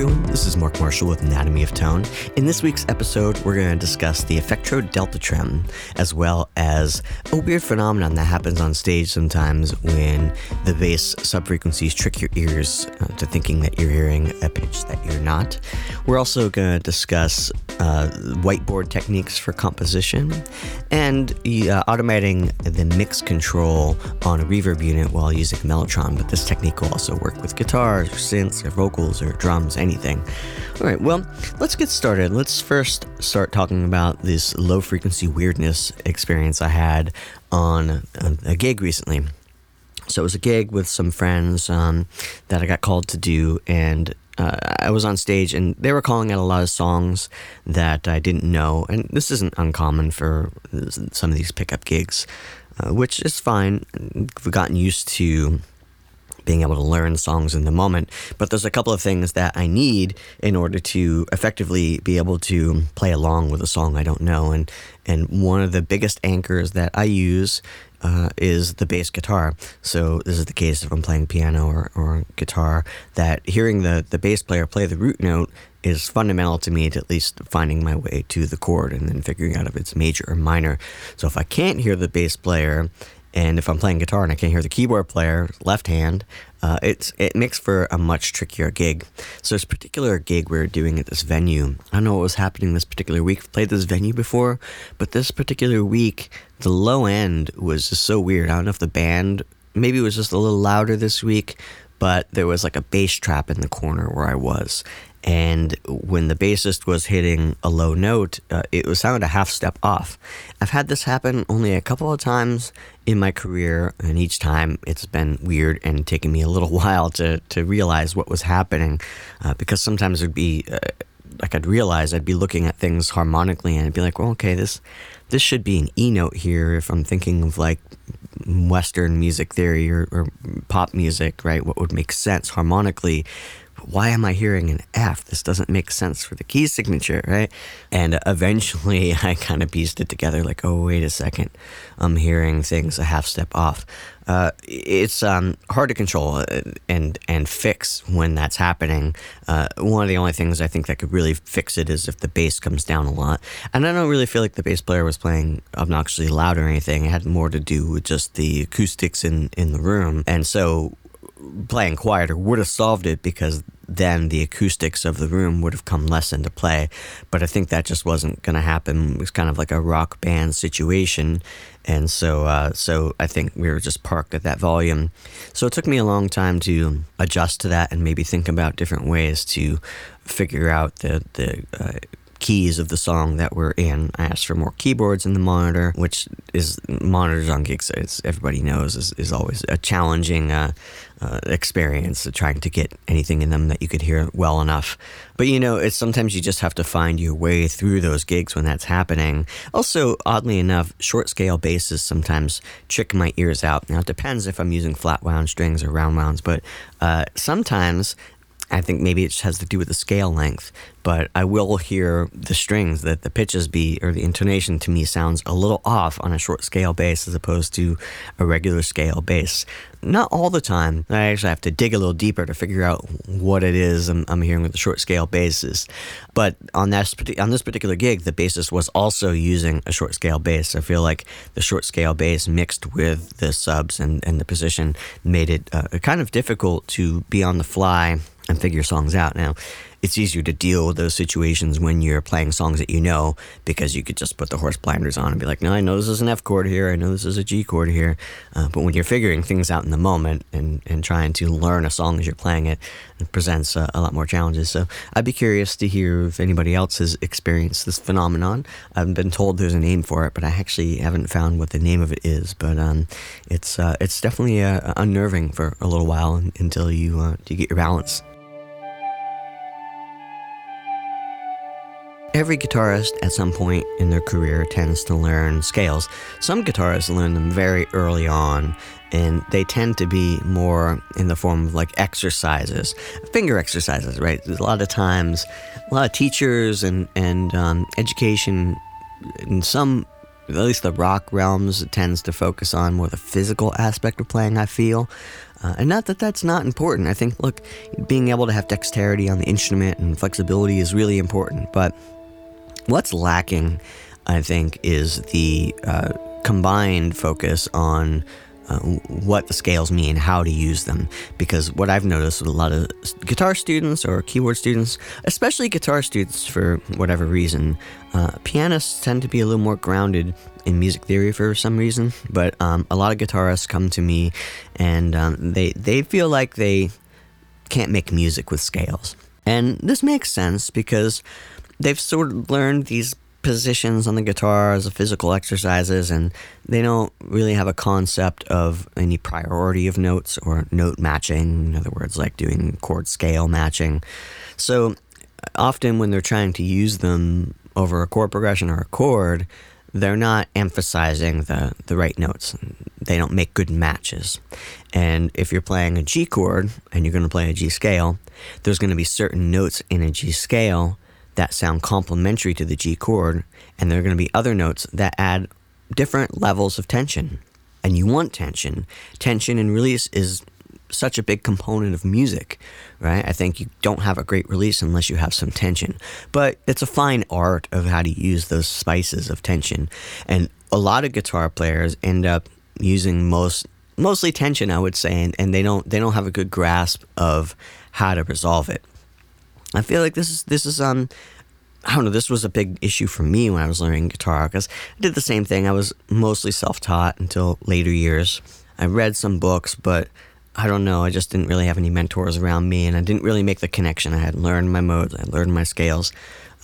everyone. This is Mark Marshall with Anatomy of Tone. In this week's episode, we're going to discuss the Effectrode Delta Trem, as well as a weird phenomenon that happens on stage sometimes when the bass subfrequencies trick your ears uh, to thinking that you're hearing a pitch that you're not. We're also going to discuss uh, whiteboard techniques for composition and uh, automating the mix control on a reverb unit while using Mellotron. But this technique will also work with guitars, or synths, or vocals, or drums, anything. All right, well, let's get started. Let's first start talking about this low frequency weirdness experience I had on a gig recently. So it was a gig with some friends um, that I got called to do, and uh, I was on stage and they were calling out a lot of songs that I didn't know. And this isn't uncommon for some of these pickup gigs, uh, which is fine. We've gotten used to being able to learn songs in the moment. But there's a couple of things that I need in order to effectively be able to play along with a song I don't know. And and one of the biggest anchors that I use uh, is the bass guitar. So this is the case if I'm playing piano or, or guitar, that hearing the, the bass player play the root note is fundamental to me to at least finding my way to the chord and then figuring out if it's major or minor. So if I can't hear the bass player and if I'm playing guitar and I can't hear the keyboard player, left hand, uh, it's it makes for a much trickier gig. So this particular gig we are doing at this venue, I don't know what was happening this particular week. I've played this venue before, but this particular week, the low end was just so weird. I don't know if the band maybe it was just a little louder this week, but there was like a bass trap in the corner where I was, and when the bassist was hitting a low note, uh, it was sounded a half step off. I've had this happen only a couple of times in my career, and each time it's been weird and taken me a little while to, to realize what was happening. Uh, because sometimes it'd be uh, like I'd realize I'd be looking at things harmonically and I'd be like, well, okay, this this should be an E note here if I'm thinking of like Western music theory or, or pop music, right? What would make sense harmonically? why am I hearing an F? This doesn't make sense for the key signature, right? And eventually I kind of pieced it together like, oh, wait a second. I'm hearing things a half step off. Uh, it's um, hard to control uh, and and fix when that's happening. Uh, one of the only things I think that could really fix it is if the bass comes down a lot. And I don't really feel like the bass player was playing obnoxiously loud or anything. It had more to do with just the acoustics in, in the room. And so playing quieter would have solved it because then the acoustics of the room would have come less into play. But I think that just wasn't going to happen. It was kind of like a rock band situation, and so uh, so I think we were just parked at that volume. So it took me a long time to adjust to that and maybe think about different ways to figure out the the uh, keys of the song that we're in. I asked for more keyboards in the monitor, which is monitors on gigs, as everybody knows, is, is always a challenging uh, uh, experience of trying to get anything in them that you could hear well enough. But you know, it's sometimes you just have to find your way through those gigs when that's happening. Also, oddly enough, short scale basses sometimes trick my ears out. Now, it depends if I'm using flat wound strings or round wounds, but uh, sometimes I think maybe it has to do with the scale length, but I will hear the strings that the pitches be or the intonation to me sounds a little off on a short scale bass as opposed to a regular scale bass. Not all the time. I actually have to dig a little deeper to figure out what it is I'm, I'm hearing with the short scale basses. But on that on this particular gig, the bassist was also using a short scale bass. I feel like the short scale bass mixed with the subs and, and the position made it uh, kind of difficult to be on the fly and figure songs out. Now, it's easier to deal with those situations when you're playing songs that you know because you could just put the horse blinders on and be like, no, I know this is an F chord here, I know this is a G chord here. Uh, but when you're figuring things out in the moment and, and trying to learn a song as you're playing it, it presents uh, a lot more challenges. So I'd be curious to hear if anybody else has experienced this phenomenon. I've been told there's a name for it, but I actually haven't found what the name of it is. But um, it's uh, it's definitely uh, unnerving for a little while until you uh, you get your balance. Every guitarist at some point in their career tends to learn scales. Some guitarists learn them very early on, and they tend to be more in the form of like exercises, finger exercises, right? A lot of times, a lot of teachers and, and um, education in some at least the rock realms tends to focus on more the physical aspect of playing, I feel. Uh, and not that that's not important. I think, look, being able to have dexterity on the instrument and flexibility is really important. But what's lacking, I think, is the uh, combined focus on uh, what the scales mean, how to use them. Because what I've noticed with a lot of guitar students or keyboard students, especially guitar students for whatever reason, uh, pianists tend to be a little more grounded in music theory for some reason. But um, a lot of guitarists come to me and um, they, they feel like they can't make music with scales. And this makes sense because they've sort of learned these positions on the guitar as physical exercises and they don't really have a concept of any priority of notes or note matching in other words like doing chord scale matching. So often when they're trying to use them over a chord progression or a chord they're not emphasizing the, the right notes. They don't make good matches. And if you're playing a g chord and you're going to play a g scale there's going to be certain notes in a g scale that sound complementary to the G chord, and there are going to be other notes that add different levels of tension. And you want tension. Tension and release is such a big component of music, right? I think you don't have a great release unless you have some tension. But it's a fine art of how to use those spices of tension. And a lot of guitar players end up using most mostly tension, I would say, and, and they don't they don't have a good grasp of how to resolve it. I feel like this is this is um I don't know, this was a big issue for me when I was learning guitar because I did the same thing. I was mostly self taught until later years. I read some books, but I don't know, I just didn't really have any mentors around me and I didn't really make the connection. I had learned my modes, I learned my scales,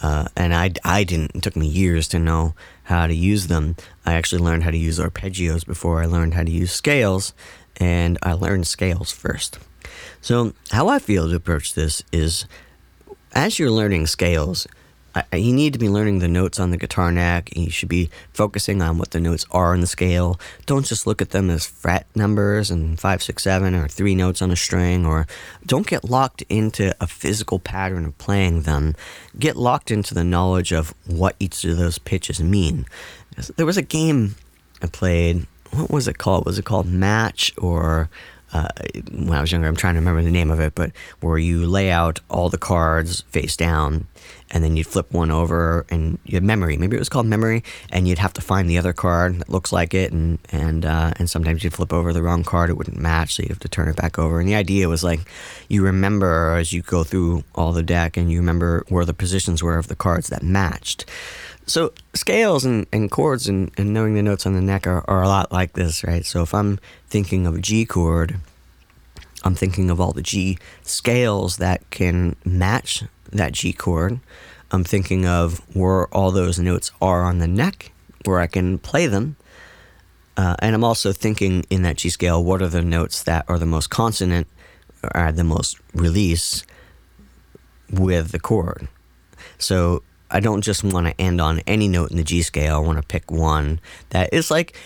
uh, and I, I didn't, it took me years to know how to use them. I actually learned how to use arpeggios before I learned how to use scales, and I learned scales first. So, how I feel to approach this is as you're learning scales, you need to be learning the notes on the guitar neck. You should be focusing on what the notes are on the scale. Don't just look at them as fret numbers and five, six, seven, or three notes on a string, or don't get locked into a physical pattern of playing them. Get locked into the knowledge of what each of those pitches mean. There was a game I played. What was it called? Was it called Match or uh, when I was younger, I'm trying to remember the name of it, but where you lay out all the cards face down and then you'd flip one over and you had memory. Maybe it was called memory, and you'd have to find the other card that looks like it, and and uh, and sometimes you'd flip over the wrong card, it wouldn't match, so you have to turn it back over. And the idea was like you remember as you go through all the deck, and you remember where the positions were of the cards that matched. So scales and, and chords and, and knowing the notes on the neck are, are a lot like this, right? So if I'm thinking of a G chord, I'm thinking of all the G scales that can match that G chord. I'm thinking of where all those notes are on the neck, where I can play them. Uh, and I'm also thinking in that G scale, what are the notes that are the most consonant, are the most release with the chord. So I don't just want to end on any note in the G scale. I want to pick one that is like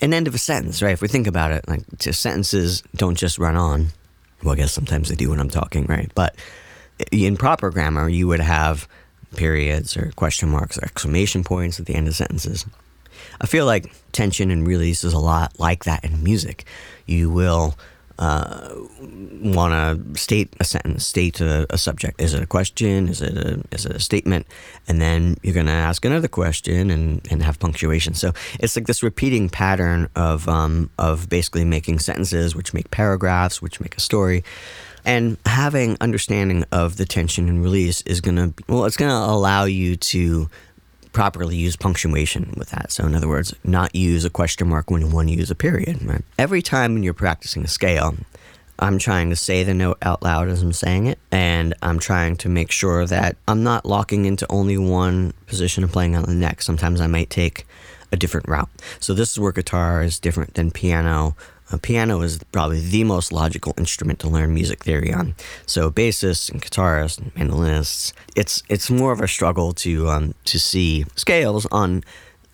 an end of a sentence, right? If we think about it, like sentences don't just run on. Well, I guess sometimes they do when I'm talking, right? But in proper grammar, you would have periods or question marks or exclamation points at the end of sentences. I feel like tension and release is a lot like that in music. You will uh, want to state a sentence, state a, a, subject. Is it a question? Is it a, is it a statement? And then you're going to ask another question and, and have punctuation. So it's like this repeating pattern of, um, of basically making sentences, which make paragraphs, which make a story. And having understanding of the tension and release is going to, well, it's going to allow you to properly use punctuation with that. So, in other words, not use a question mark when you want to use a period. Right? Every time when you're practicing a scale, I'm trying to say the note out loud as I'm saying it, and I'm trying to make sure that I'm not locking into only one position of playing on the neck. Sometimes I might take a different route. So, this is where guitar is different than piano a piano is probably the most logical instrument to learn music theory on. So bassists and guitarists and mandolinists, it's it's more of a struggle to um, to see scales on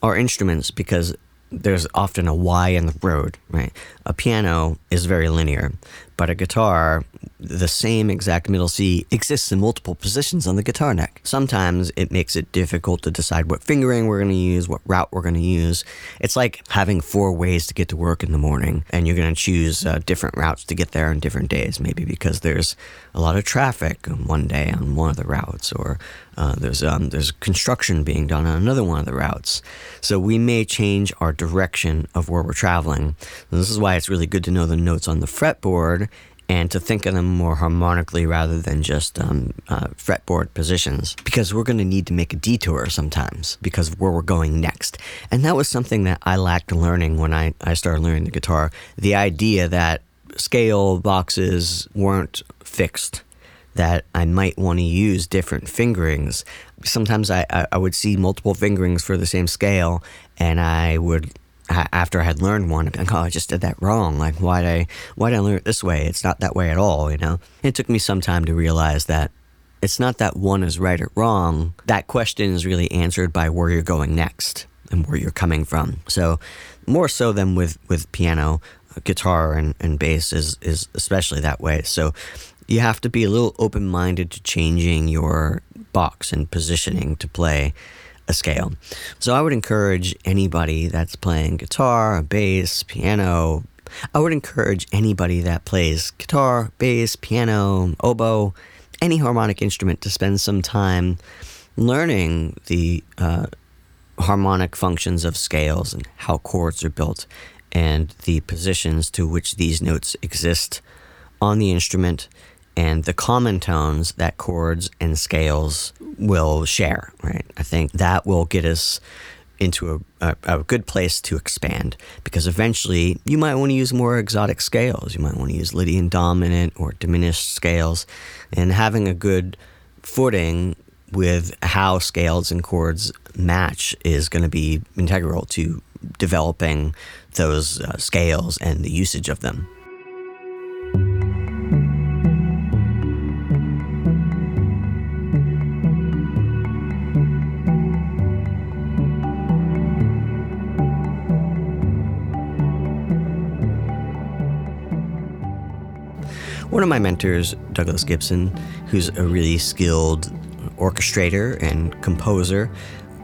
our instruments because there's often a Y in the road, right? A piano is very linear, but a guitar, the same exact middle C exists in multiple positions on the guitar neck. Sometimes it makes it difficult to decide what fingering we're going to use, what route we're going to use. It's like having four ways to get to work in the morning, and you're going to choose uh, different routes to get there on different days, maybe because there's a lot of traffic one day on one of the routes, or uh, there's um, there's construction being done on another one of the routes. So we may change our direction of where we're traveling. And this is why it's really good to know the notes on the fretboard and to think of them more harmonically rather than just um, uh, fretboard positions because we're going to need to make a detour sometimes because of where we're going next. And that was something that I lacked learning when I, I started learning the guitar. The idea that scale boxes weren't fixed, that I might want to use different fingerings. Sometimes I, I, I would see multiple fingerings for the same scale and I would after I had learned one, like, oh, I just did that wrong. Like, why did I, why did I learn it this way? It's not that way at all, you know? It took me some time to realize that it's not that one is right or wrong. That question is really answered by where you're going next and where you're coming from. So, more so than with, with piano, uh, guitar and, and bass is, is especially that way. So, you have to be a little open minded to changing your box and positioning to play a scale. So I would encourage anybody that's playing guitar, bass, piano. I would encourage anybody that plays guitar, bass, piano, oboe, any harmonic instrument to spend some time learning the uh, harmonic functions of scales and how chords are built and the positions to which these notes exist on the instrument and the common tones that chords and scales will share, right? I think that will get us into a, a, a, good place to expand because eventually you might want to use more exotic scales. You might want to use Lydian dominant or diminished scales, and having a good footing with how scales and chords match is going to be integral to developing those uh, scales and the usage of them. One of my mentors, Douglas Gibson, who's a really skilled orchestrator and composer,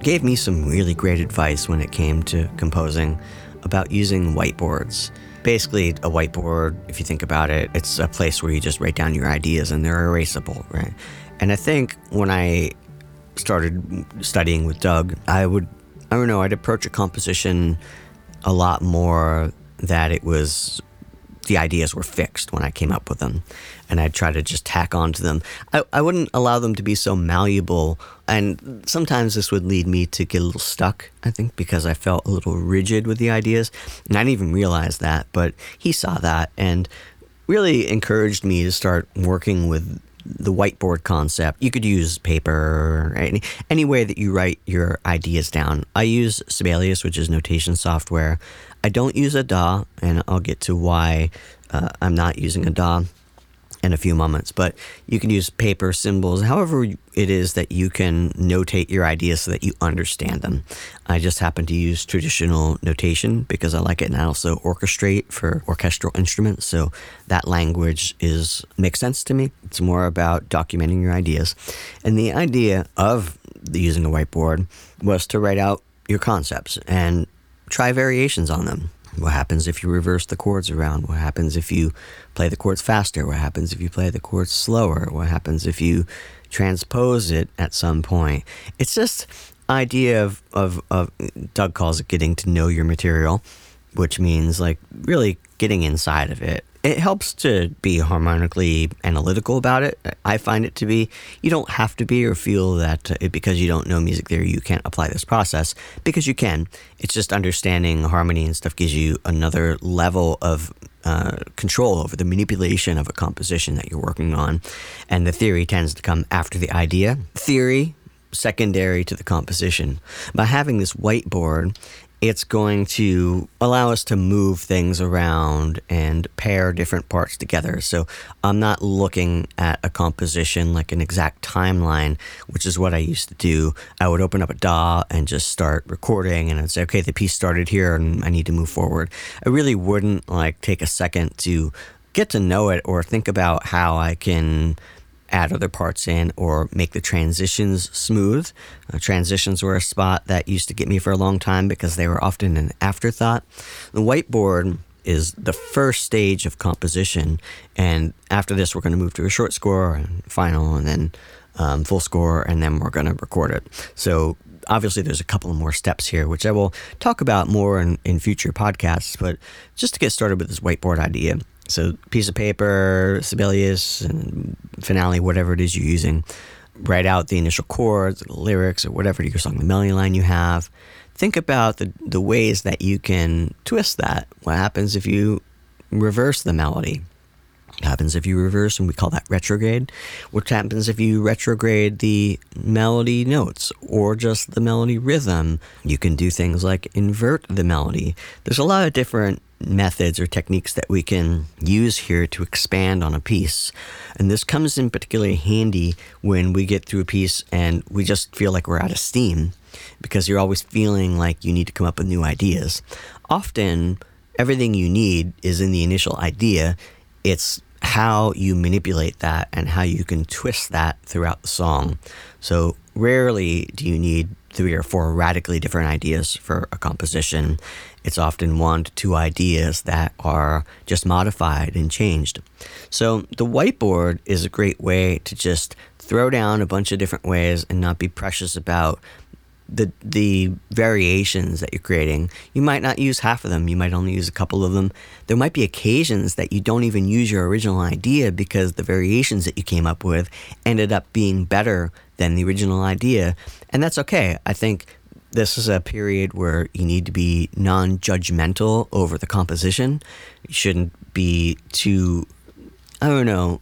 gave me some really great advice when it came to composing about using whiteboards. Basically, a whiteboard, if you think about it, it's a place where you just write down your ideas and they're erasable, right? And I think when I started studying with Doug, I would, I don't know, I'd approach a composition a lot more that it was the ideas were fixed when I came up with them, and I'd try to just tack onto them. I, I wouldn't allow them to be so malleable, and sometimes this would lead me to get a little stuck, I think, because I felt a little rigid with the ideas, and I didn't even realize that, but he saw that and really encouraged me to start working with the whiteboard concept. You could use paper, any, any way that you write your ideas down. I use Sibelius, which is notation software. I don't use a DAW, and I'll get to why uh, I'm not using a DAW in a few moments. But you can use paper, symbols, however it is that you can notate your ideas so that you understand them. I just happen to use traditional notation because I like it, and I also orchestrate for orchestral instruments. So that language is makes sense to me. It's more about documenting your ideas, and the idea of using a whiteboard was to write out your concepts and try variations on them. What happens if you reverse the chords around? What happens if you play the chords faster? What happens if you play the chords slower? What happens if you transpose it at some point? It's just idea of, of, of Doug calls it getting to know your material, which means like really getting inside of it it helps to be harmonically analytical about it. I find it to be. You don't have to be or feel that uh, because you don't know music theory, you can't apply this process because you can. It's just understanding harmony and stuff gives you another level of uh, control over the manipulation of a composition that you're working on. And the theory tends to come after the idea. Theory, secondary to the composition. By having this whiteboard, it's going to allow us to move things around and pair different parts together. So I'm not looking at a composition like an exact timeline, which is what I used to do. I would open up a DAW and just start recording and I'd say, okay, the piece started here and I need to move forward. I really wouldn't like take a second to get to know it or think about how I can add other parts in or make the transitions smooth. Uh, transitions were a spot that used to get me for a long time because they were often an afterthought. The whiteboard is the first stage of composition, and after this, we're going to move to a short score and final, and then um, full score, and then we're going to record it. So obviously there's a couple more steps here, which I will talk about more in, in future podcasts. But just to get started with this whiteboard idea, so, piece of paper, Sibelius, and finale, whatever it is you're using. Write out the initial chords, the lyrics, or whatever your song, the melody line you have. Think about the, the ways that you can twist that. What happens if you reverse the melody? What happens if you reverse, and we call that retrograde? What happens if you retrograde the melody notes or just the melody rhythm? You can do things like invert the melody. There's a lot of different methods or techniques that we can use here to expand on a piece. And this comes in particularly handy when we get through a piece and we just feel like we're out of steam because you're always feeling like you need to come up with new ideas. Often, everything you need is in the initial idea. It's how you manipulate that and how you can twist that throughout the song. So, rarely do you need three or four radically different ideas for a composition. It's often one to two ideas that are just modified and changed. So the whiteboard is a great way to just throw down a bunch of different ways and not be precious about the the variations that you're creating. You might not use half of them. You might only use a couple of them. There might be occasions that you don't even use your original idea because the variations that you came up with ended up being better than the original idea, and that's okay. I think this is a period where you need to be non judgmental over the composition. You shouldn't be too, I don't know,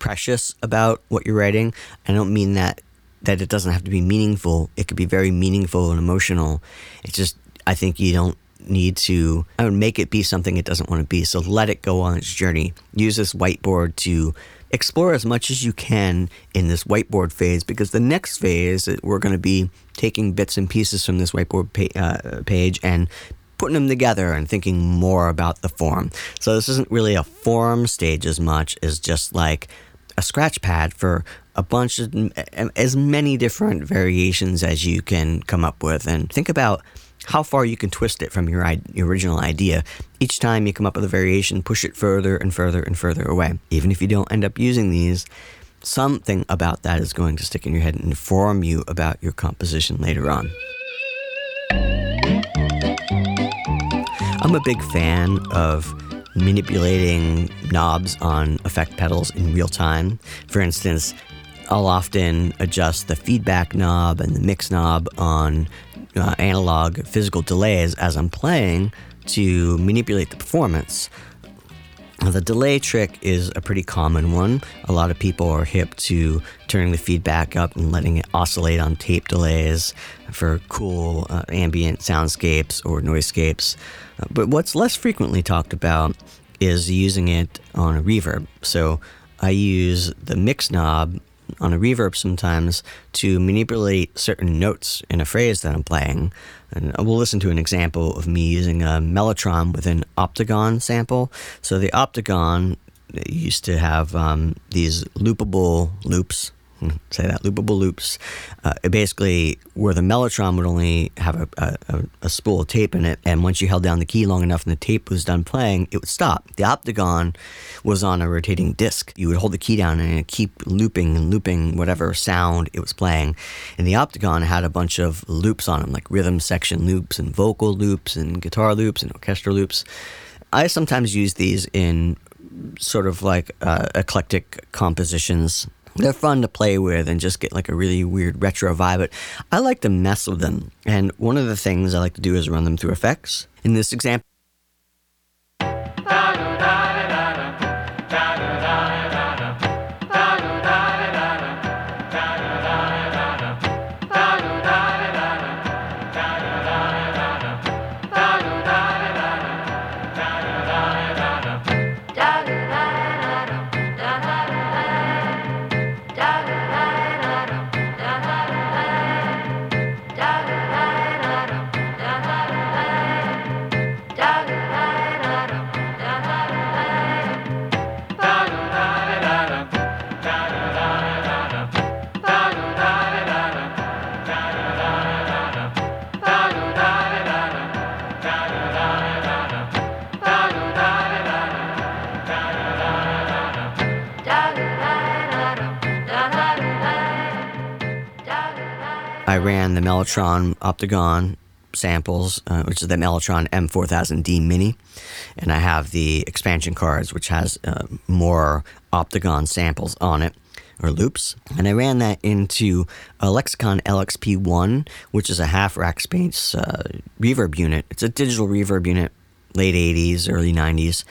precious about what you're writing. I don't mean that that it doesn't have to be meaningful. It could be very meaningful and emotional. It's just I think you don't need to I would make it be something it doesn't want to be. So let it go on its journey. Use this whiteboard to explore as much as you can in this whiteboard phase because the next phase we're going to be taking bits and pieces from this whiteboard pa- uh, page and putting them together and thinking more about the form. So this isn't really a form stage as much as just like a scratch pad for a bunch of as many different variations as you can come up with and think about how far you can twist it from your, original idea. Each time you come up with a variation, push it further and further and further away. Even if you don't end up using these, something about that is going to stick in your head and inform you about your composition later on. I'm a big fan of manipulating knobs on effect pedals in real time. For instance, I'll often adjust the feedback knob and the mix knob on uh, analog physical delays as I'm playing to manipulate the performance. The delay trick is a pretty common one. A lot of people are hip to turning the feedback up and letting it oscillate on tape delays for cool uh, ambient soundscapes or noisescapes. Uh, but what's less frequently talked about is using it on a reverb. So I use the mix knob on a reverb sometimes to manipulate certain notes in a phrase that I'm playing. And we'll listen to an example of me using a mellotron with an Optigon sample. So the Optigon used to have um, these loopable loops say that loopable loops. Uh, basically, where the mellotron would only have a, a, a, spool of tape in it, and once you held down the key long enough and the tape was done playing, it would stop. The Optigon was on a rotating disc. You would hold the key down and it keep looping and looping whatever sound it was playing. And the Optigon had a bunch of loops on them, like rhythm section loops and vocal loops and guitar loops and orchestra loops. I sometimes use these in sort of like uh, eclectic compositions they're fun to play with and just get like a really weird retro vibe. But I like to mess with them. And one of the things I like to do is run them through effects. In this example, I ran the Mellotron Optigon samples, uh, which is the Mellotron M4000D Mini, and I have the expansion cards, which has uh, more Optigon samples on it or loops. And I ran that into a Lexicon LXP1, which is a half rack space uh, reverb unit. It's a digital reverb unit, late 80s, early 90s.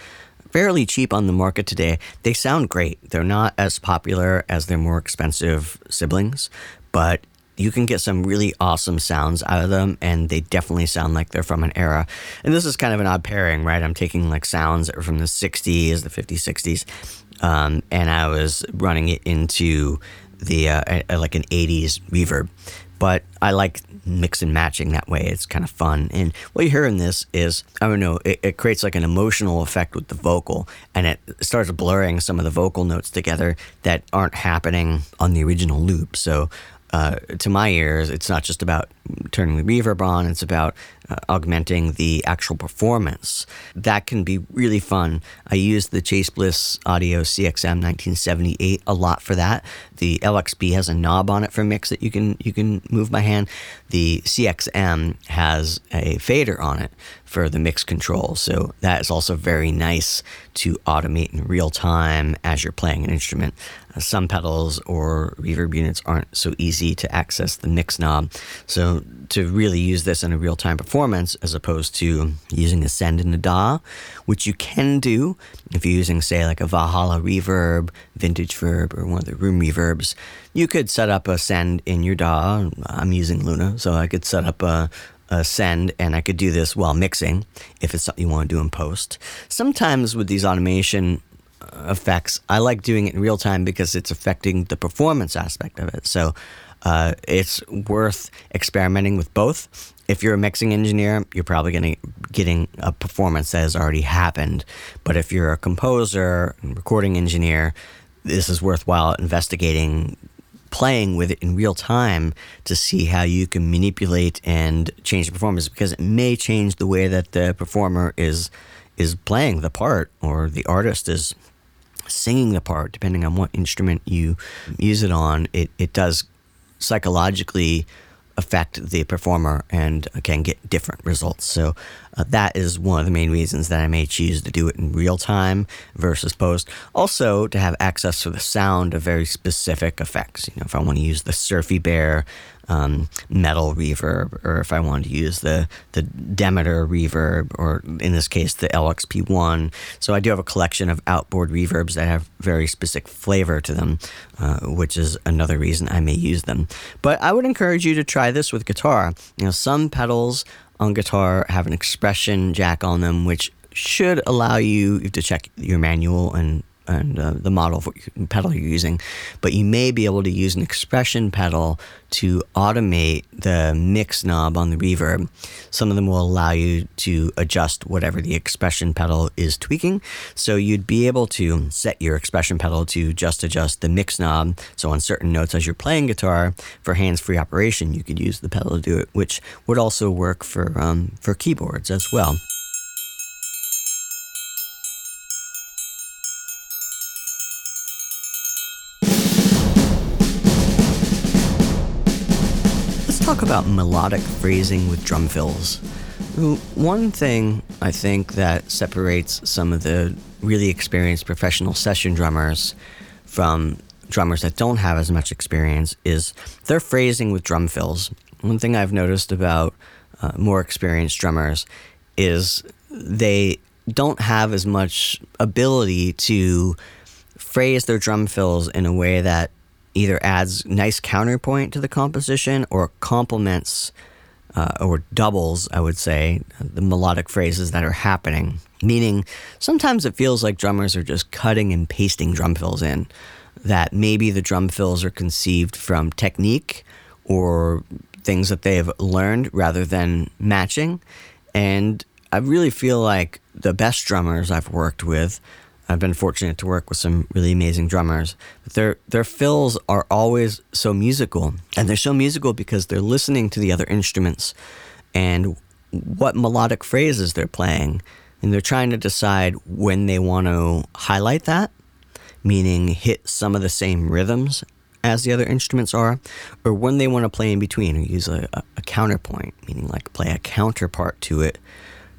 Fairly cheap on the market today. They sound great. They're not as popular as their more expensive siblings, but you can get some really awesome sounds out of them, and they definitely sound like they're from an era. And this is kind of an odd pairing, right? I'm taking like sounds that are from the 60s, the 50s, 60s, um, and I was running it into the uh, like an 80s reverb. But I like mix and matching that way. It's kind of fun. And what you hear in this is, I don't know, it, it creates like an emotional effect with the vocal, and it starts blurring some of the vocal notes together that aren't happening on the original loop. So uh, to my ears, it's not just about turning the reverb on, it's about uh, augmenting the actual performance. That can be really fun. I use the Chase Bliss Audio CXM 1978 a lot for that. The LXP has a knob on it for mix that you can you can move by hand. The CXM has a fader on it for the mix control. So that is also very nice to automate in real time as you're playing an instrument. Uh, some pedals or reverb units aren't so easy to access the mix knob. So to really use this in a real time performance, as opposed to using a send and a DAW, which you can do if you're using, say, like a Valhalla reverb, vintage verb, or one of the room reverbs, you could set up a send in your DAW. I'm using Luna, so I could set up a, uh, send, and I could do this while mixing if it's something you want to do in post. Sometimes with these automation uh, effects, I like doing it in real time because it's affecting the performance aspect of it. So uh, it's worth experimenting with both. If you're a mixing engineer, you're probably going to getting a performance that has already happened. But if you're a composer, and recording engineer, this is worthwhile investigating playing with it in real time to see how you can manipulate and change the performance because it may change the way that the performer is is playing the part or the artist is singing the part depending on what instrument you use it on it, it does psychologically affect the performer and can get different results. So uh, that is one of the main reasons that I may choose to do it in real time versus post. Also, to have access to the sound of very specific effects. You know, if I want to use the Surfy Bear um, metal reverb, or if I wanted to use the the Demeter reverb, or in this case the LXP1. So I do have a collection of outboard reverbs that have very specific flavor to them, uh, which is another reason I may use them. But I would encourage you to try this with guitar. You know, some pedals on guitar have an expression jack on them, which should allow you to check your manual and and uh, the model of pedal you're using, but you may be able to use an expression pedal to automate the mix knob on the reverb. Some of them will allow you to adjust whatever the expression pedal is tweaking. So you'd be able to set your expression pedal to just adjust the mix knob. So on certain notes as you're playing guitar for hands-free operation, you could use the pedal to do it, which would also work for um, for keyboards as well. About melodic phrasing with drum fills. One thing I think that separates some of the really experienced professional session drummers from drummers that don't have as much experience is their phrasing with drum fills. One thing I've noticed about uh, more experienced drummers is they don't have as much ability to phrase their drum fills in a way that either adds nice counterpoint to the composition or complements uh, or doubles, I would say, the melodic phrases that are happening. Meaning, sometimes it feels like drummers are just cutting and pasting drum fills in. That maybe the drum fills are conceived from technique or things that they've learned rather than matching. And I really feel like the best drummers I've worked with I've been fortunate to work with some really amazing drummers. But their their fills are always so musical, and they're so musical because they're listening to the other instruments and what melodic phrases they're playing, and they're trying to decide when they want to highlight that, meaning hit some of the same rhythms as the other instruments are, or when they want to play in between or use a, a, a counterpoint, meaning like play a counterpart to it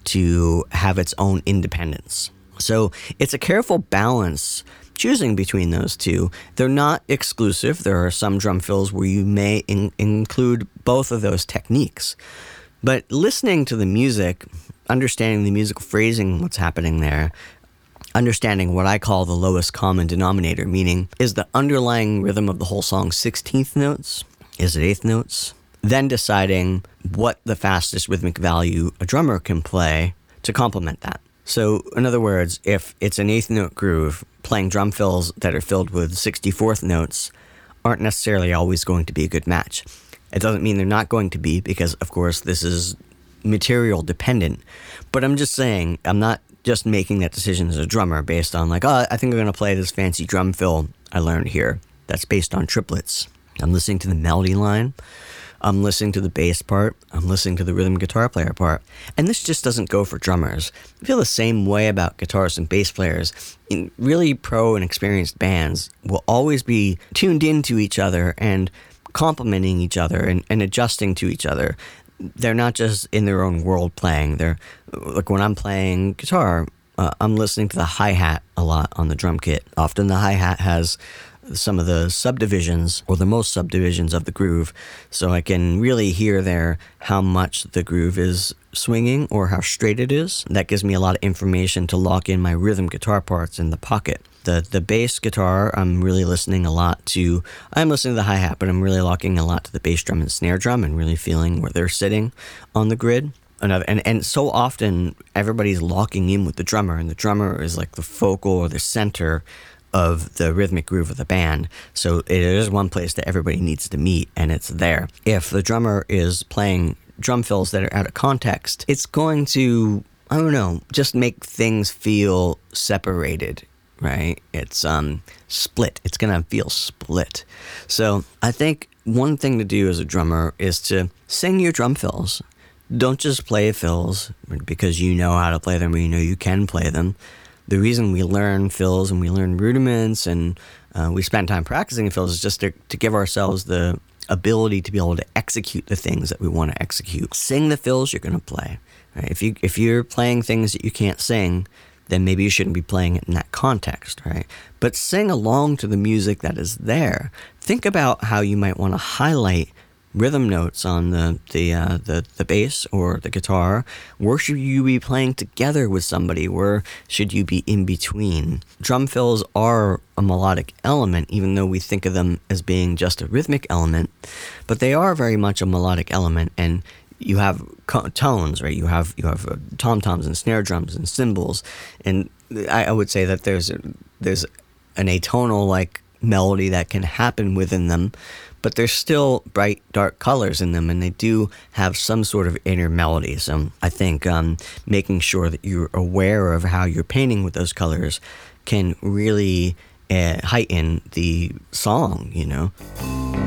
to have its own independence. So it's a careful balance choosing between those two. They're not exclusive. There are some drum fills where you may in- include both of those techniques. But listening to the music, understanding the musical phrasing, what's happening there, understanding what I call the lowest common denominator, meaning is the underlying rhythm of the whole song 16th notes? Is it eighth notes? Then deciding what the fastest rhythmic value a drummer can play to complement that. So, in other words, if it's an eighth note groove, playing drum fills that are filled with 64th notes aren't necessarily always going to be a good match. It doesn't mean they're not going to be, because of course this is material dependent. But I'm just saying, I'm not just making that decision as a drummer based on, like, oh, I think I'm going to play this fancy drum fill I learned here. That's based on triplets. I'm listening to the melody line. I'm listening to the bass part, I'm listening to the rhythm guitar player part. And this just doesn't go for drummers. I feel the same way about guitarists and bass players. In really pro and experienced bands will always be tuned into each other and complementing each other and, and adjusting to each other. They're not just in their own world playing. They're like when I'm playing guitar, uh, I'm listening to the hi hat a lot on the drum kit. Often the hi hat has some of the subdivisions or the most subdivisions of the groove so I can really hear there how much the groove is swinging or how straight it is. That gives me a lot of information to lock in my rhythm guitar parts in the pocket. The the bass guitar, I'm really listening a lot to. I'm listening to the hi hat, but I'm really locking a lot to the bass drum and snare drum and really feeling where they're sitting on the grid. Another, and, and so often everybody's locking in with the drummer, and the drummer is like the focal or the center of the rhythmic groove of the band. So it is one place that everybody needs to meet, and it's there. If the drummer is playing drum fills that are out of context, it's going to, I don't know, just make things feel separated. Right? It's um split. It's gonna feel split. So I think one thing to do as a drummer is to sing your drum fills. Don't just play fills because you know how to play them or you know you can play them the reason we learn fills and we learn rudiments and uh, we spend time practicing fills is just to, to give ourselves the ability to be able to execute the things that we want to execute. Sing the fills you're going to play. Right? If you if you're playing things that you can't sing, then maybe you shouldn't be playing it in that context, right? But sing along to the music that is there. Think about how you might want to highlight rhythm notes on the the uh, the the bass or the guitar? Where should you be playing together with somebody? Where should you be in between? Drum fills are a melodic element, even though we think of them as being just a rhythmic element, but they are very much a melodic element and. You have tones, right? You have you have uh, tom toms and snare drums and cymbals, and I, I would say that there's there's an atonal like melody that can happen within them, but there's still bright, dark colors in them, and they do have some sort of inner melody. So I think um, making sure that you're aware of how you're painting with those colors can really uh, heighten the song, you know.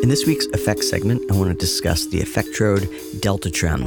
In this week's effects segment, I want to discuss the Effectrode Deltatrem.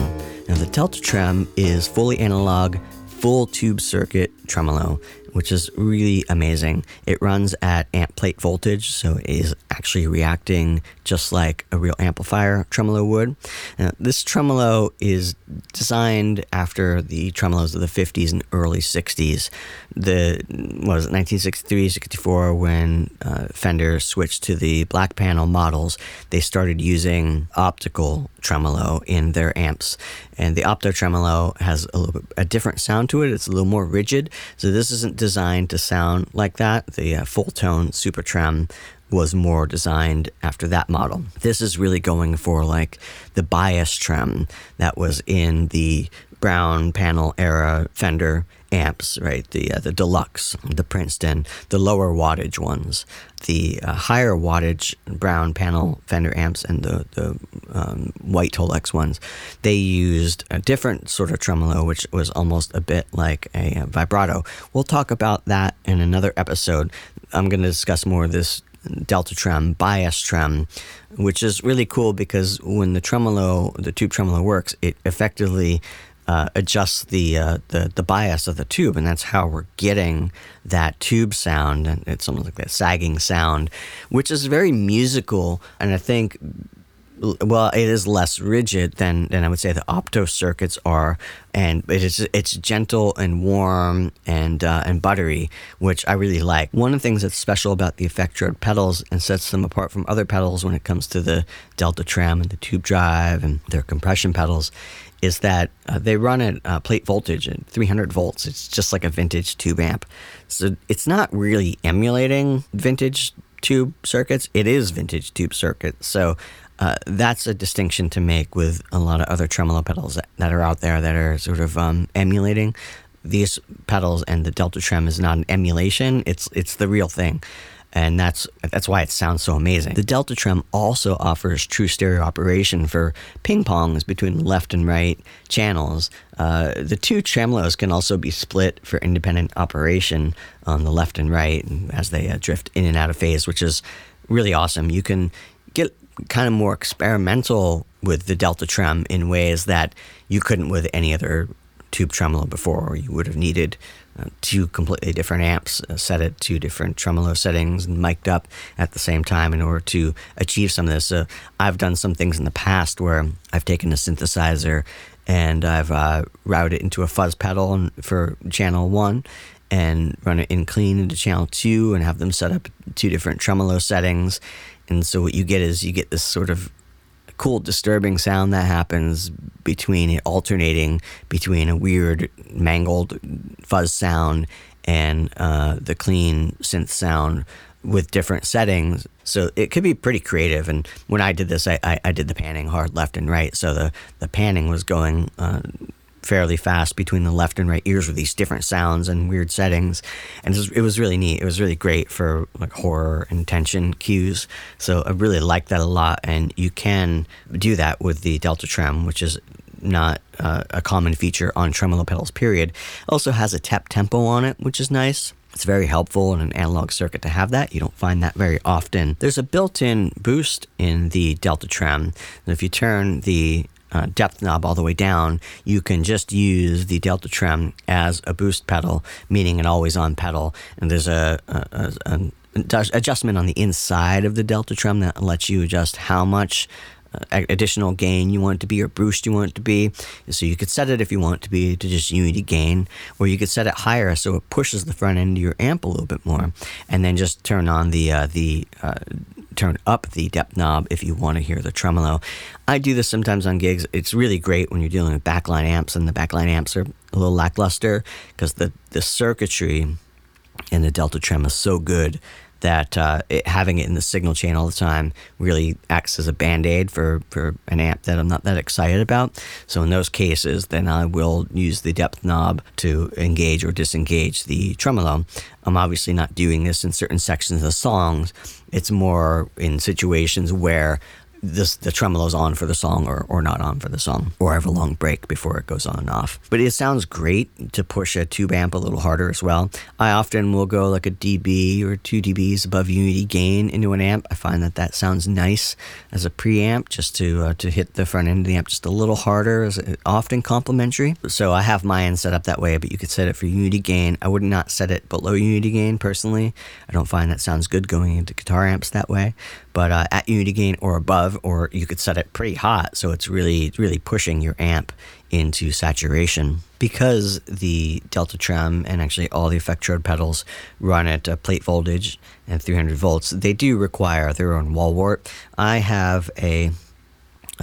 Now, the Delta Trem is fully analog, full tube circuit tremolo which is really amazing. It runs at amp plate voltage, so it is actually reacting just like a real amplifier tremolo would. Now, this tremolo is designed after the tremolos of the 50s and early 60s. The was it 1963, 64 when uh, Fender switched to the black panel models. They started using optical tremolo in their amps, and the opto tremolo has a little bit a different sound to it. It's a little more rigid, so this isn't designed to sound like that. The uh, Fulltone Super Trem was more designed after that model. This is really going for like the bias trem that was in the brown panel era Fender amps, right? The uh, the deluxe, the Princeton, the lower wattage ones, the uh, higher wattage brown panel Fender amps, and the the um, white Tolex ones. They used a different sort of tremolo, which was almost a bit like a, a vibrato. We'll talk about that in another episode. I'm going to discuss more of this delta trem, bias trem, which is really cool because when the tremolo, the tube tremolo works, it effectively uh, adjusts the, uh, the the bias of the tube, and that's how we're getting that tube sound, and it's almost like that sagging sound, which is very musical, and I think well, it is less rigid than, than I would say the opto circuits are, and it is it's gentle and warm and uh, and buttery, which I really like. One of the things that's special about the Effectrode pedals and sets them apart from other pedals when it comes to the Delta Trem and the Tube Drive and their compression pedals is that uh, they run at uh, plate voltage at 300 volts. It's just like a vintage tube amp. So it's not really emulating vintage tube circuits. It is vintage tube circuits. So uh, that's a distinction to make with a lot of other tremolo pedals that, that are out there that are sort of um, emulating these pedals. And the Delta Trem is not an emulation; it's it's the real thing and that's that's why it sounds so amazing. The Delta Trem also offers true stereo operation for ping pongs between left and right channels. Uh, the two tremolos can also be split for independent operation on the left and right as they uh, drift in and out of phase, which is really awesome. You can get kind of more experimental with the Delta Trem in ways that you couldn't with any other tube tremolo before, or you would have needed uh, two completely different amps uh, set at two different tremolo settings and mic'd up at the same time in order to achieve some of this. I've done some things in the past where I've taken a synthesizer and I've uh, routed it into a fuzz pedal for channel one and run it in clean into channel two and have them set up two different tremolo settings. And so what you get is you get this sort of cool disturbing sound that happens between it alternating between a weird mangled fuzz sound and uh, the clean synth sound with different settings. So it could be pretty creative. And when I did this, I, I, I did the panning hard left and right. So the, the panning was going uh, fairly fast between the left and right ears with these different sounds and weird settings. And it was, really neat. It was really great for like horror and tension cues. So I really liked that a lot. And you can do that with the Delta Trem, which is not uh, a common feature on tremolo pedals, period. It also has a tap tempo on it, which is nice. It's very helpful in an analog circuit to have that. You don't find that very often. There's a built in boost in the Delta Trem. And if you turn the uh, depth knob all the way down, you can just use the Delta Trem as a boost pedal, meaning an always on pedal. And there's a, a, a, a adjustment on the inside of the Delta Trem that lets you adjust how much uh, additional gain you want it to be or boost you want it to be. So you could set it if you want it to be to just unity gain, or you could set it higher so it pushes the front end of your amp a little bit more, and then just turn on the uh, the uh, turn up the depth knob if you want to hear the tremolo. I do this sometimes on gigs. It's really great when you're dealing with backline amps, and the backline amps are a little lackluster because the the circuitry in the Delta Trem is so good that uh, it, having it in the signal chain all the time really acts as a band aid for, for an amp that I'm not that excited about. So in those cases, then I will use the depth knob to engage or disengage the tremolo. I'm obviously not doing this in certain sections of the songs. It's more in situations where this the tremolo's on for the song or, or not on for the song, or I have a long break before it goes on and off. But it sounds great to push a tube amp a little harder as well. I often will go like a dB or two dBs above unity gain into an amp. I find that that sounds nice as a preamp, just to uh, to hit the front end of the amp just a little harder, is often complementary. So I have mine set up that way, but you could set it for unity gain. I would not set it below unity gain personally. I don't find that sounds good going into guitar amps that way. But uh, at unity gain or above, or you could set it pretty hot, so it's really really pushing your amp into saturation. Because the Delta Trem and actually all the Effectrode pedals run at uh, plate voltage and 300 volts, they do require their own wall wart. I have a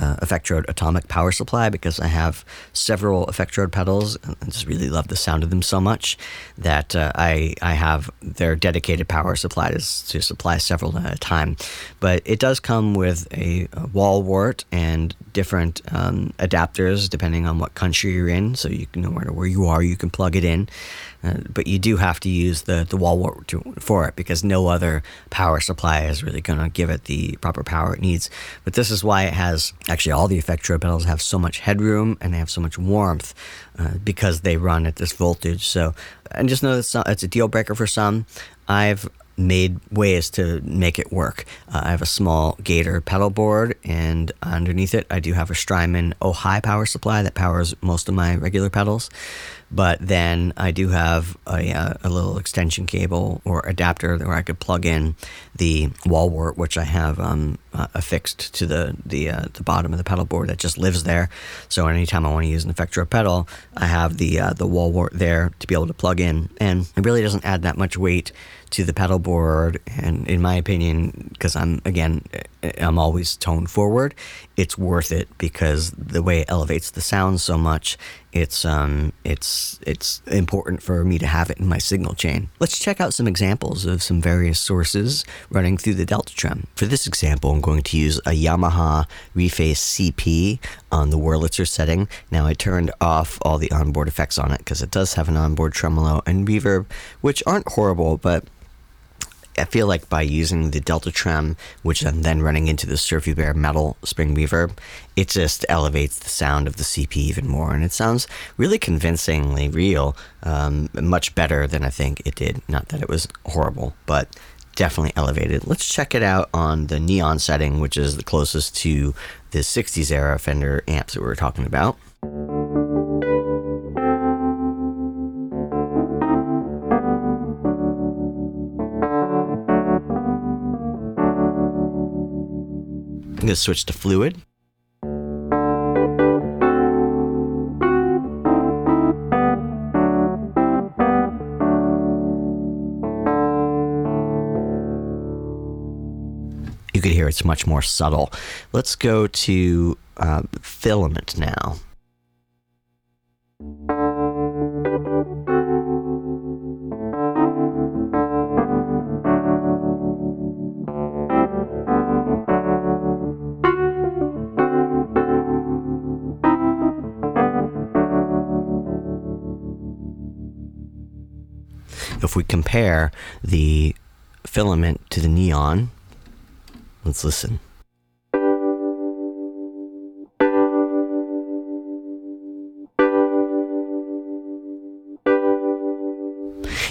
uh, Effectrode Atomic Power Supply because I have several Effectrode pedals and I just really love the sound of them so much that uh, I I have their dedicated power supply to, to supply several at a time. But it does come with a, a wall wart and different um, adapters depending on what country you're in, so you matter where you are, you can plug it in. Uh, but you do have to use the, the wall wart for it because no other power supply is really going to give it the proper power it needs. But this is why it has actually all the effect Effectrode pedals have so much headroom and they have so much warmth uh, because they run at this voltage. So, and just know that it's not, it's a deal breaker for some. I've made ways to make it work. Uh, I have a small Gator pedal board, and underneath it, I do have a Strymon Ojai power supply that powers most of my regular pedals. But then I do have a, uh, a little extension cable or adapter where I could plug in the wall wart, which I have um, uh, affixed to the the, uh, the bottom of the pedal board that just lives there. So anytime I want to use an Effectrode pedal, I have the uh, the wall wart there to be able to plug in, and it really doesn't add that much weight to the pedal board. And in my opinion, because I'm again, I'm always tone forward, it's worth it because the way it elevates the sound so much it's um it's it's important for me to have it in my signal chain. Let's check out some examples of some various sources running through the Delta Trem. For this example, I'm going to use a Yamaha Reface CP on the Wurlitzer setting. Now I turned off all the onboard effects on it because it does have an onboard tremolo and reverb, which aren't horrible, but I feel like by using the Delta Trem, which I'm then running into the Surfy Bear metal spring reverb, it just elevates the sound of the CP even more. And it sounds really convincingly real, um, much better than I think it did. Not that it was horrible, but definitely elevated. Let's check it out on the neon setting, which is the closest to the 60s era Fender amps that we were talking about. Going to switch to fluid. You could hear it's much more subtle. Let's go to uh, filament now. We compare the filament to the neon, let's listen.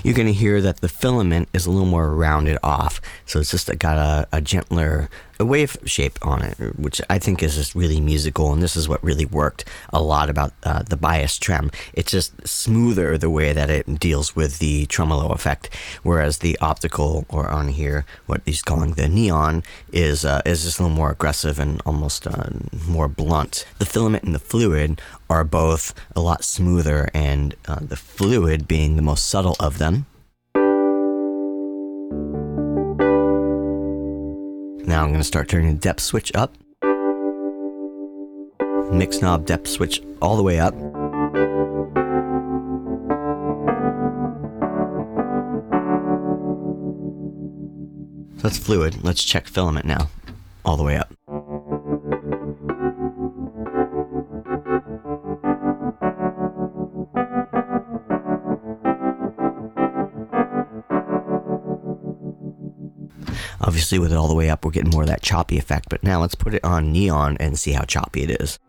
you're going to hear that the filament is a little more rounded off. So it's just got a, a gentler a wave shape on it, which I think is just really musical. And this is what really worked a lot about uh, the bias trem. It's just smoother the way that it deals with the tremolo effect, whereas the optical or on here, what he's calling the neon, is uh, is just a little more aggressive and almost uh, more blunt. The filament and the fluid are both a lot smoother, and uh, the fluid being the most subtle of them Now I'm going to start turning the depth switch up. Mix knob depth switch all the way up. So that's fluid. Let's check filament now. All the way up. Obviously, with it all the way up, we're getting more of that choppy effect. But now let's put it on neon and see how choppy it is.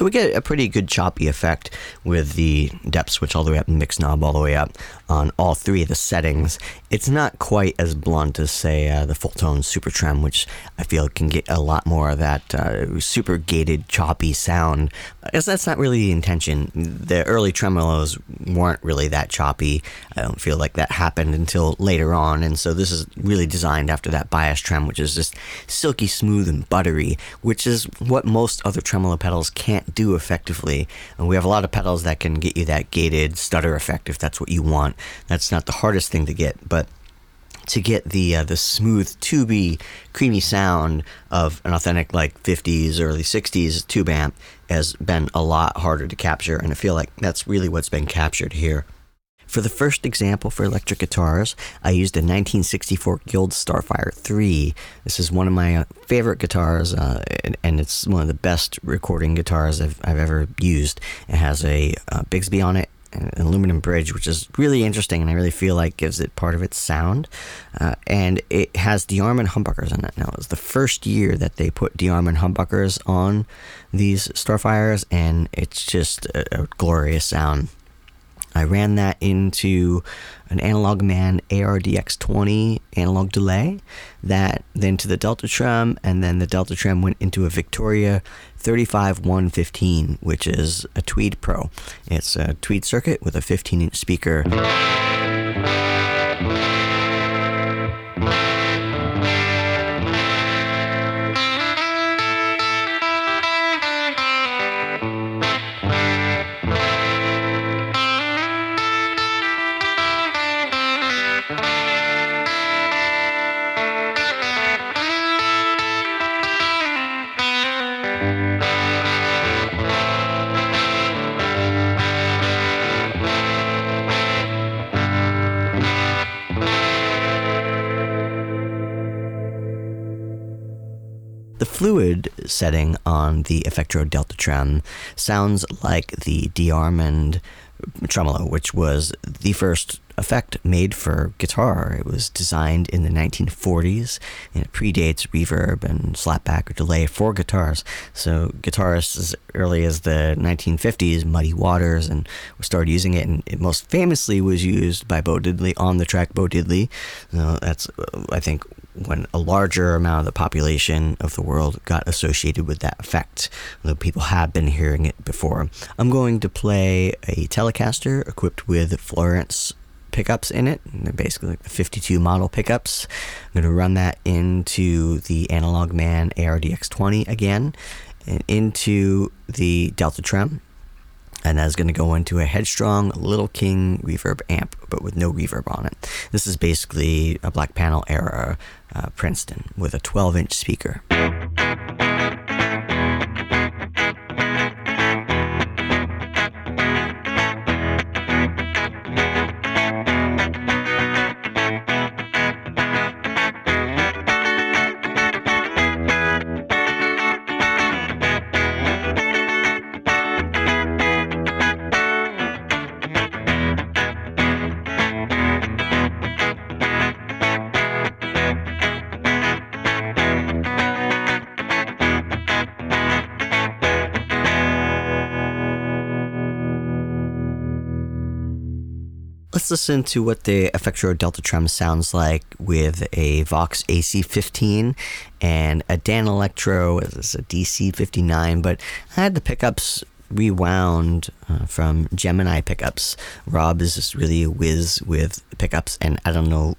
So we get a pretty good choppy effect with the depth switch all the way up and mix knob all the way up on all three of the settings. It's not quite as blunt as, say, uh, the Fulltone Super Trem, which I feel can get a lot more of that uh, super gated, choppy sound. Guess that's not really the intention. The early tremolos weren't really that choppy. I don't feel like that happened until later on, and so this is really designed after that bias trem, which is just silky smooth and buttery, which is what most other tremolo pedals can't do effectively. And we have a lot of pedals that can get you that gated stutter effect if that's what you want. That's not the hardest thing to get, but to get the uh, the smooth tubey creamy sound of an authentic like 50s early 60s tube amp has been a lot harder to capture and I feel like that's really what's been captured here. For the first example for electric guitars, I used a 1964 Guild Starfire 3. This is one of my uh, favorite guitars, uh, and, it's one of the best recording guitars I've, I've ever used. It has a uh, Bigsby on it, an aluminum bridge, which is really interesting, and I really feel like gives it part of its sound. Uh, and it has DeArmond humbuckers in it. Now, it was the first year that they put DeArmond humbuckers on these Starfires, and it's just a, a glorious sound. I ran that into an Analog Man ARDX20 analog delay, that then to the Delta Trem, and then the Delta Trem went into a Victoria 35115, which is a Tweed Pro. It's a Tweed circuit with a 15 inch speaker. Fluid setting on the Effectrode Delta Trem sounds like the DeArmond tremolo, which was the first effect made for guitar. It was designed in the 1940s and it predates reverb and slapback or delay for guitars. So guitarists as early as the 1950s, Muddy Waters, and started using it. And it most famously was used by Bo Diddley on the track Bo Diddley. That's, uh, I think, when a larger amount of the population of the world got associated with that effect, though people have been hearing it before. I'm going to play a Telecaster equipped with Florence pickups in it. They're basically like the 52 model pickups. I'm going to run that into the Analog Man ARDX20 again and into the Delta Trem and that's going to go into a Headstrong Little King reverb amp, but with no reverb on it. This is basically a black panel era uh, Princeton with a 12 inch speaker. Listen to what the Effectrode Delta Trem sounds like with a Vox AC15 and a Danelectro. It's a DC59, but I had the pickups rewound uh, from Gemini pickups. Rob is just really a whiz with pickups, and I don't know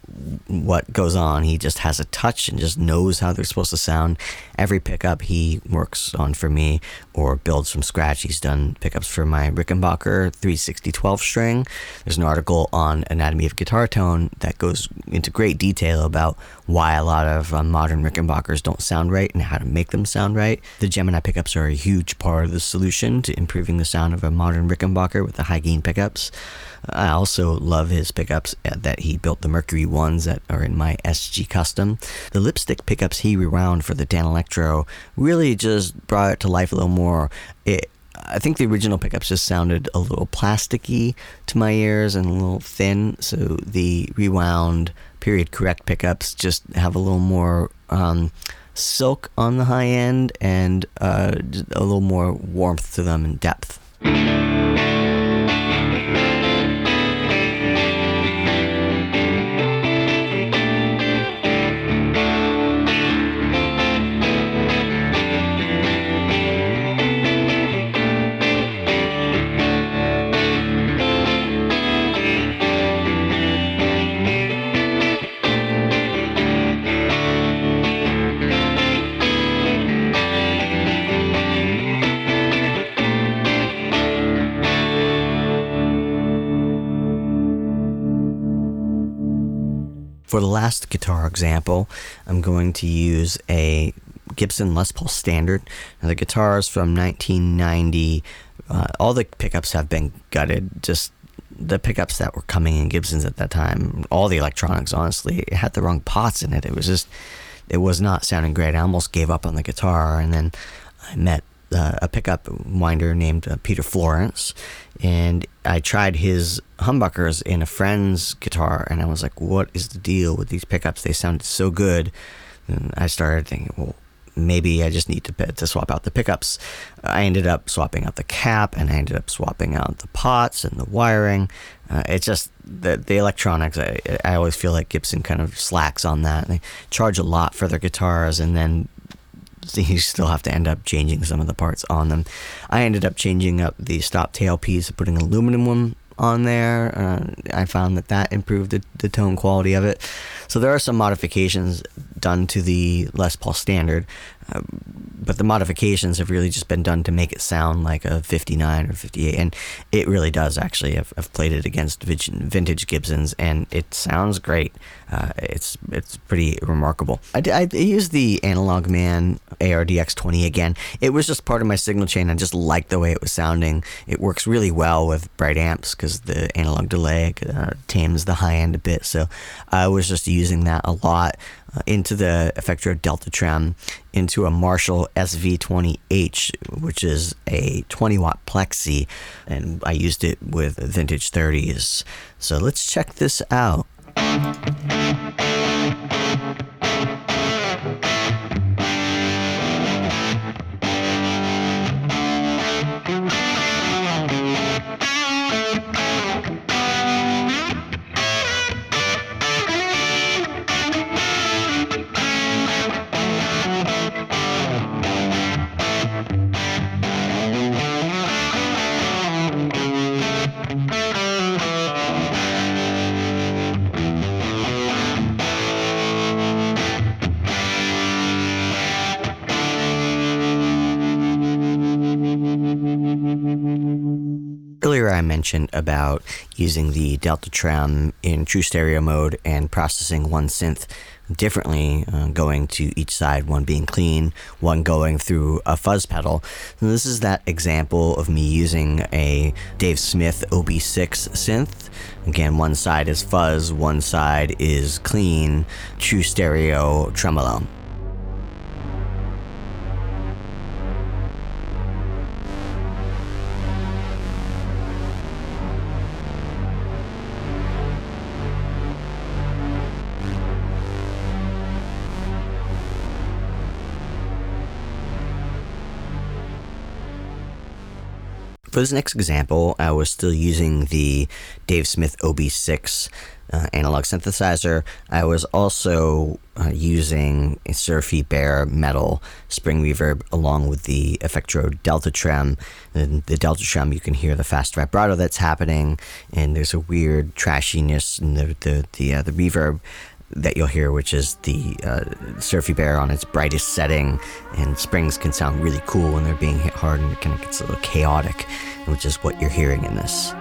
what goes on. He just has a touch and just knows how they're supposed to sound. Every pickup he works on for me or builds from scratch. He's done pickups for my Rickenbacker 360 12 string. There's an article on Anatomy of Guitar Tone that goes into great detail about why a lot of uh, modern Rickenbackers don't sound right and how to make them sound right. The Gemini pickups are a huge part of the solution to improving the sound of a modern Rickenbacker with the high gain pickups. I also love his pickups uh, that he built the Mercury ones that are in my SG Custom. The lipstick pickups he rewound for the Danelectro really just brought it to life a little more. It, I think the original pickups just sounded a little plasticky to my ears and a little thin, so the rewound period correct pickups just have a little more um, silk on the high end and uh, a little more warmth to them and depth. For the last guitar example, I'm going to use a Gibson Les Paul Standard. Now, the guitar is from 1990. Uh, all the pickups have been gutted. Just the pickups that were coming in Gibsons at that time, all the electronics, honestly, it had the wrong pots in it. It was just, it was not sounding great. I almost gave up on the guitar, and then I met uh, a pickup winder named uh, Peter Florence, and I tried his humbuckers in a friend's guitar, and I was like, "What is the deal with these pickups? They sounded so good." And I started thinking, "Well, maybe I just need to to swap out the pickups." I ended up swapping out the cap, and I ended up swapping out the pots and the wiring. Uh, it's just the the electronics. I, I always feel like Gibson kind of slacks on that. They charge a lot for their guitars, and then you still have to end up changing some of the parts on them. I ended up changing up the stop tail piece, putting an aluminum one on there. Uh, I found that that improved the, the tone quality of it. So there are some modifications done to the Les Paul Standard, uh, but the modifications have really just been done to make it sound like a 59 or 58, and it really does actually. I've, I've played it against vintage Gibsons, and it sounds great. Uh, it's it's pretty remarkable. I, I, I used the Analog Man ARDX20 again. It was just part of my signal chain. I just liked the way it was sounding. It works really well with bright amps because the analog delay uh, tames the high end a bit. So I was just using that a lot Uh, into the Effectrode Delta Trem into a Marshall SV20H, which is a 20 watt plexi, and I used it with vintage 30s. So let's check this out. I mentioned about using the Delta Trem in true stereo mode and processing one synth differently, uh, going to each side, one being clean, one going through a fuzz pedal. This is that example of me using a Dave Smith OB6 synth. Again, one side is fuzz, one side is clean, true stereo tremolo. For this next example, I was still using the Dave Smith OB6 uh, analog synthesizer. I was also uh, using a Surfy Bear metal spring reverb along with the Effectrode Delta Trem. And the Delta Trem, you can hear the fast vibrato that's happening, and there's a weird trashiness in the the the, uh, the reverb that you'll hear, which is the uh, Surfy Bear on its brightest setting. And springs can sound really cool when they're being hit hard and it kind of gets a little chaotic, which is what you're hearing in this.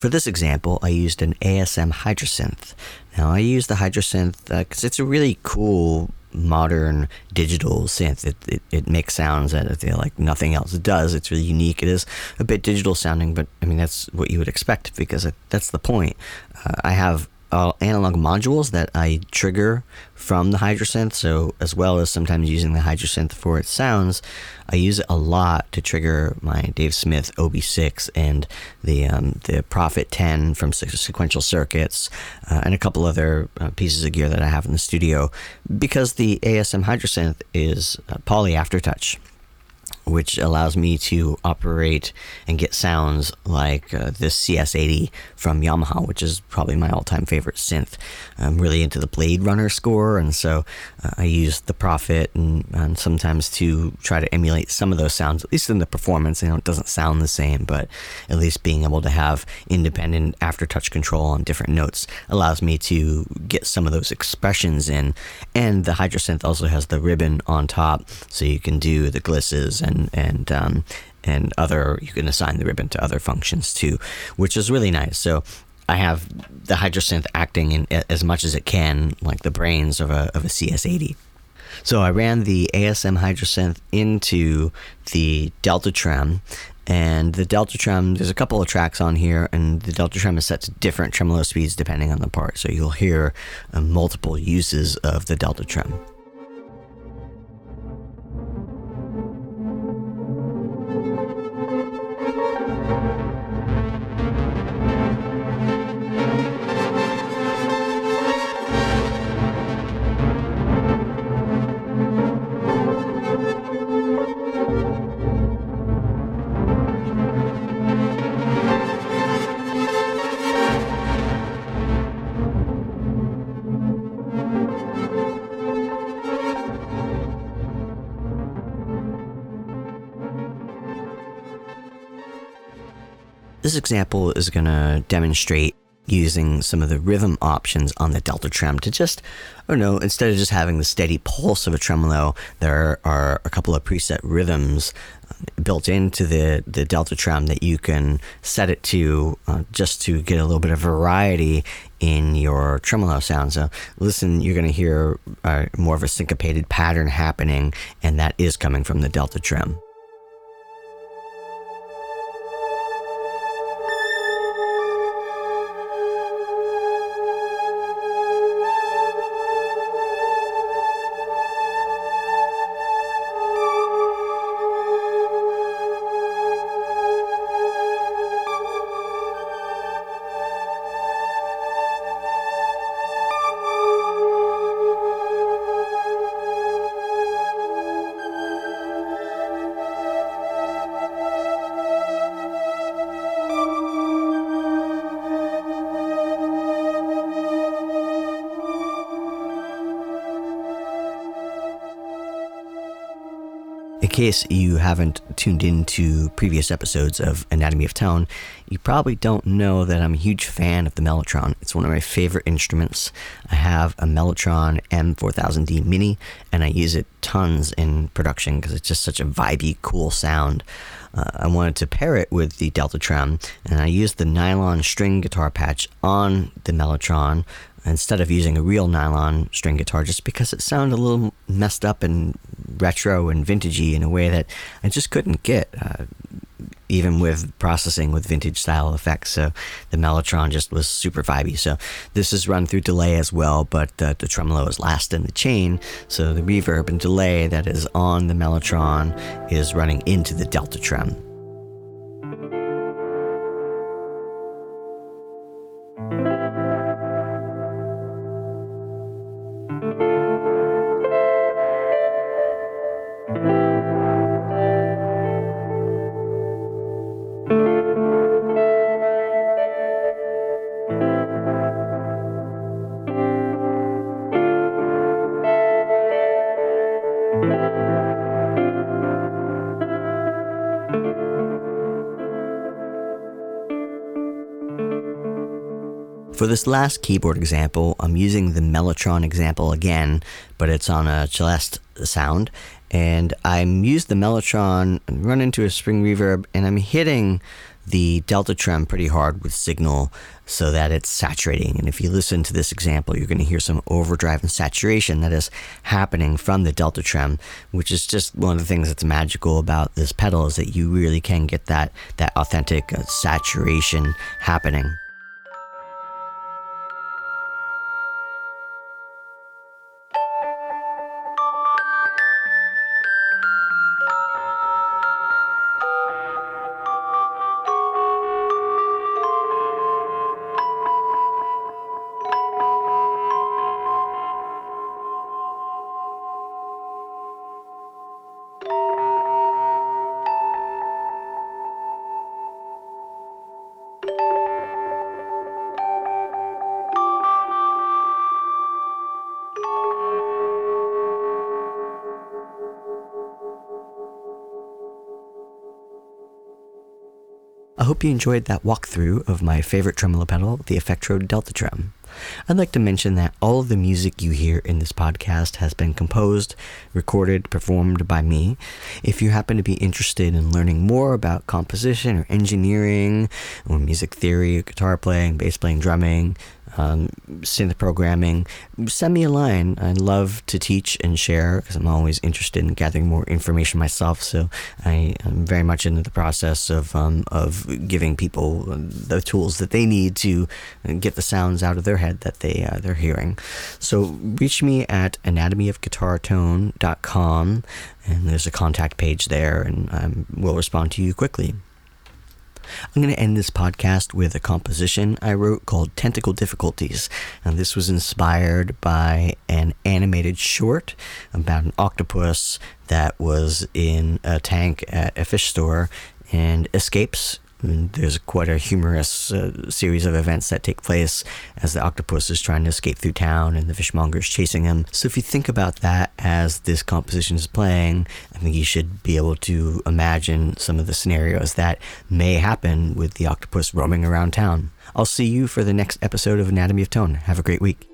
For this example, I used an ASM Hydrosynth. Now, I use the Hydrosynth because uh, it's a really cool modern digital synth. It, it, it makes sounds that like nothing else does. It's really unique. It is a bit digital sounding, but I mean, that's what you would expect because it, that's the point. Uh, I have uh, analog modules that I trigger from the Hydrosynth. So, as well as sometimes using the Hydrosynth for its sounds, I use it a lot to trigger my Dave Smith OB6 and the um, the Prophet 10 from Sequential Circuits uh, and a couple other uh, pieces of gear that I have in the studio because the ASM Hydrosynth is poly aftertouch which allows me to operate and get sounds like uh, this CS80 from Yamaha, which is probably my all time favorite synth. I'm really into the Blade Runner score, and so uh, I use the Prophet and, and, sometimes to try to emulate some of those sounds, at least in the performance. You know, it doesn't sound the same, but at least being able to have independent aftertouch control on different notes allows me to get some of those expressions in. And the Hydrosynth also has the ribbon on top, so you can do the glisses and and and um, and other you can assign the ribbon to other functions too, which is really nice. So I have the hydrosynth acting in as much as it can, like the brains of a of a CS80. So I ran the ASM hydrosynth into the Delta Trem, and the Delta Trem, there's a couple of tracks on here, and the Delta Trem is set to different tremolo speeds depending on the part. So you'll hear uh, multiple uses of the Delta Trem. This example is going to demonstrate using some of the rhythm options on the Delta Trem to just, don't know, instead of just having the steady pulse of a tremolo, there are a couple of preset rhythms uh, built into the, the Delta Trem that you can set it to uh, just to get a little bit of variety in your tremolo sound. So listen, you're going to hear uh, more of a syncopated pattern happening, and that is coming from the Delta Trem. Case you haven't tuned into previous episodes of Anatomy of Tone, you probably don't know that I'm a huge fan of the Mellotron. It's one of my favorite instruments. I have a Mellotron M4000D Mini, and I use it tons in production because it's just such a vibey, cool sound. Uh, I wanted to pair it with the Delta Trem, and I used the nylon string guitar patch on the Mellotron instead of using a real nylon string guitar just because it sounded a little messed up and retro and vintagey in a way that I just couldn't get. Uh, even with processing with vintage style effects. So the Mellotron just was super vibey. So this is run through delay as well, but uh, the tremolo is last in the chain. So the reverb and delay that is on the Mellotron is running into the Delta Trem. This last keyboard example, I'm using the Mellotron example again, but it's on a Celeste sound. And I'm used the Mellotron, and run into a spring reverb, and I'm hitting the delta trem pretty hard with signal so that it's saturating. And if you listen to this example, you're going to hear some overdrive and saturation that is happening from the delta trem, which is just one of the things that's magical about this pedal is that you really can get that that authentic uh, saturation happening. Hope you enjoyed that walkthrough of my favorite tremolo pedal, the Effectrode Delta Trem. I'd like to mention that all of the music you hear in this podcast has been composed, recorded, performed by me. If you happen to be interested in learning more about composition or engineering or music theory, guitar playing, bass playing, drumming, um, synth programming, send me a line. I'd love to teach and share because I'm always interested in gathering more information myself. So I am very much into the process of um, of giving people the tools that they need to get the sounds out of their head that they uh, they're hearing. So reach me at anatomyofguitartone.com and there's a contact page there, and I will respond to you quickly. I'm going to end this podcast with a composition I wrote called Tentacle Difficulties. And this was inspired by an animated short about an octopus that was in a tank at a fish store and escapes there's quite a humorous uh, series of events that take place as the octopus is trying to escape through town and the fishmonger is chasing him. So if you think about that as this composition is playing, I think you should be able to imagine some of the scenarios that may happen with the octopus roaming around town. I'll see you for the next episode of Anatomy of Tone. Have a great week.